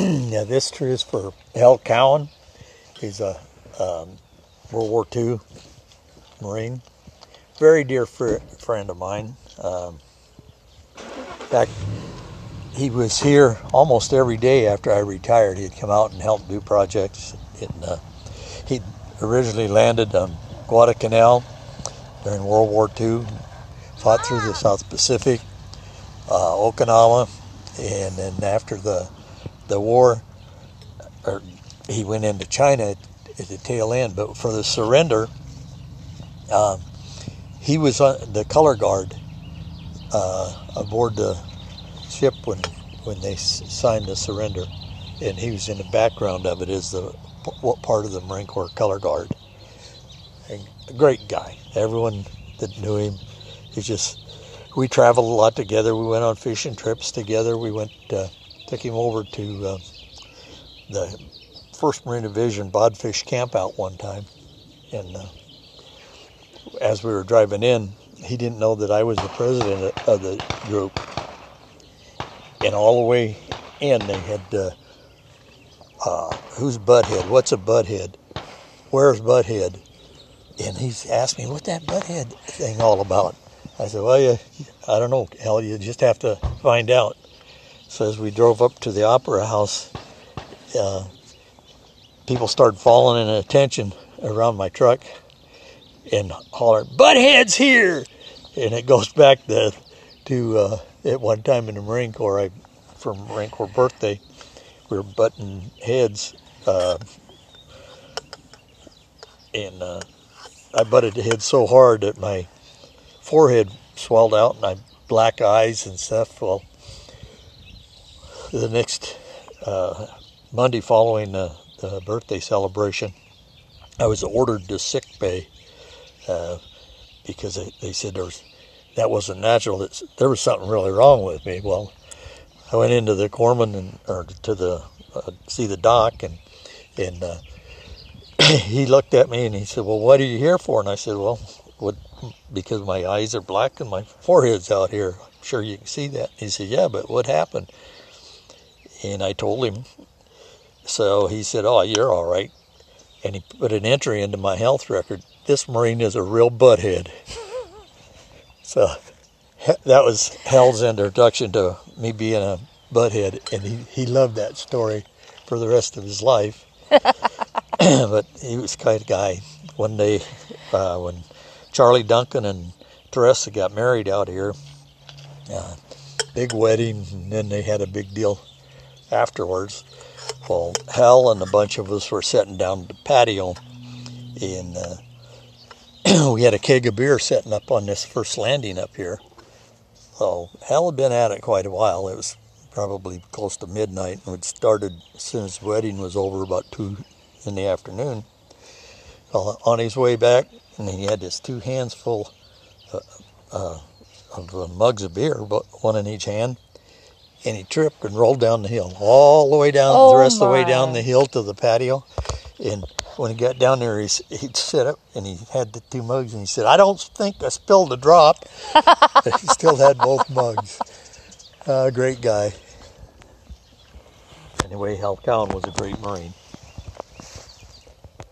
now this tree is for Hal Cowan. He's a um, World War II Marine, very dear fr- friend of mine. Um, in fact, he was here almost every day after I retired. He'd come out and help do projects. Uh, he originally landed on Guadalcanal during World War II, fought through the South Pacific, uh, Okinawa, and then after the the war, or he went into China at the tail end. But for the surrender, um, he was on the color guard uh, aboard the ship when when they signed the surrender, and he was in the background of it as the what part of the Marine Corps color guard. A great guy. Everyone that knew him, he just we traveled a lot together. We went on fishing trips together. We went uh, took him over to uh, the First Marine Division Bodfish camp out one time, and uh, as we were driving in, he didn't know that I was the president of the group, and all the way in they had uh, uh, who's Butthead? What's a Butthead? Where's Butthead? And he's asked me what that Butthead thing all about. I said, well, you, I don't know, hell, you just have to find out. So as we drove up to the opera house, uh, people started falling in attention around my truck and holler, "Butthead's here!" And it goes back to, to uh, at one time in the Marine Corps, I, for Marine Corps birthday, we were butting heads, uh, and uh, I butted the head so hard that my forehead swelled out and I black eyes and stuff. Well, the next uh, Monday following the, the, birthday celebration, I was ordered to sick bay uh, because they, they said that wasn't natural. That there was something really wrong with me. Well, I went into the corpsman and or to the uh, see the doc and and uh, he looked at me and he said, "Well, what are you here for?" And I said, "Well, what because my eyes are black and my forehead's out here. I'm sure you can see that." He said, "Yeah, but what happened?" And I told him. So he said, "Oh, you're all right." And he put an entry into my health record. This Marine is a real butthead. so that was Hal's introduction to me being a butthead, and he, he loved that story for the rest of his life. but he was kind of guy. One day, uh, when Charlie Duncan and Teresa got married out here, uh, big wedding, and then they had a big deal afterwards. Well, Hal and a bunch of us were sitting down the patio, and uh, we had a keg of beer sitting up on this first landing up here. So Hal had been at it quite a while. It was probably close to midnight, and it started as soon as the wedding was over, about two in the afternoon. Well, on his way back, and he had his two hands full uh, uh, of uh, mugs of beer, but one in each hand, and he tripped and rolled down the hill, all the way down, oh the rest my. of the way down the hill to the patio. And when he got down there, he, he'd sit up and he had the two mugs, and he said, "I don't think I spilled a drop." he still had both mugs. Uh, great guy. Anyway, Hal Cowan was a great Marine.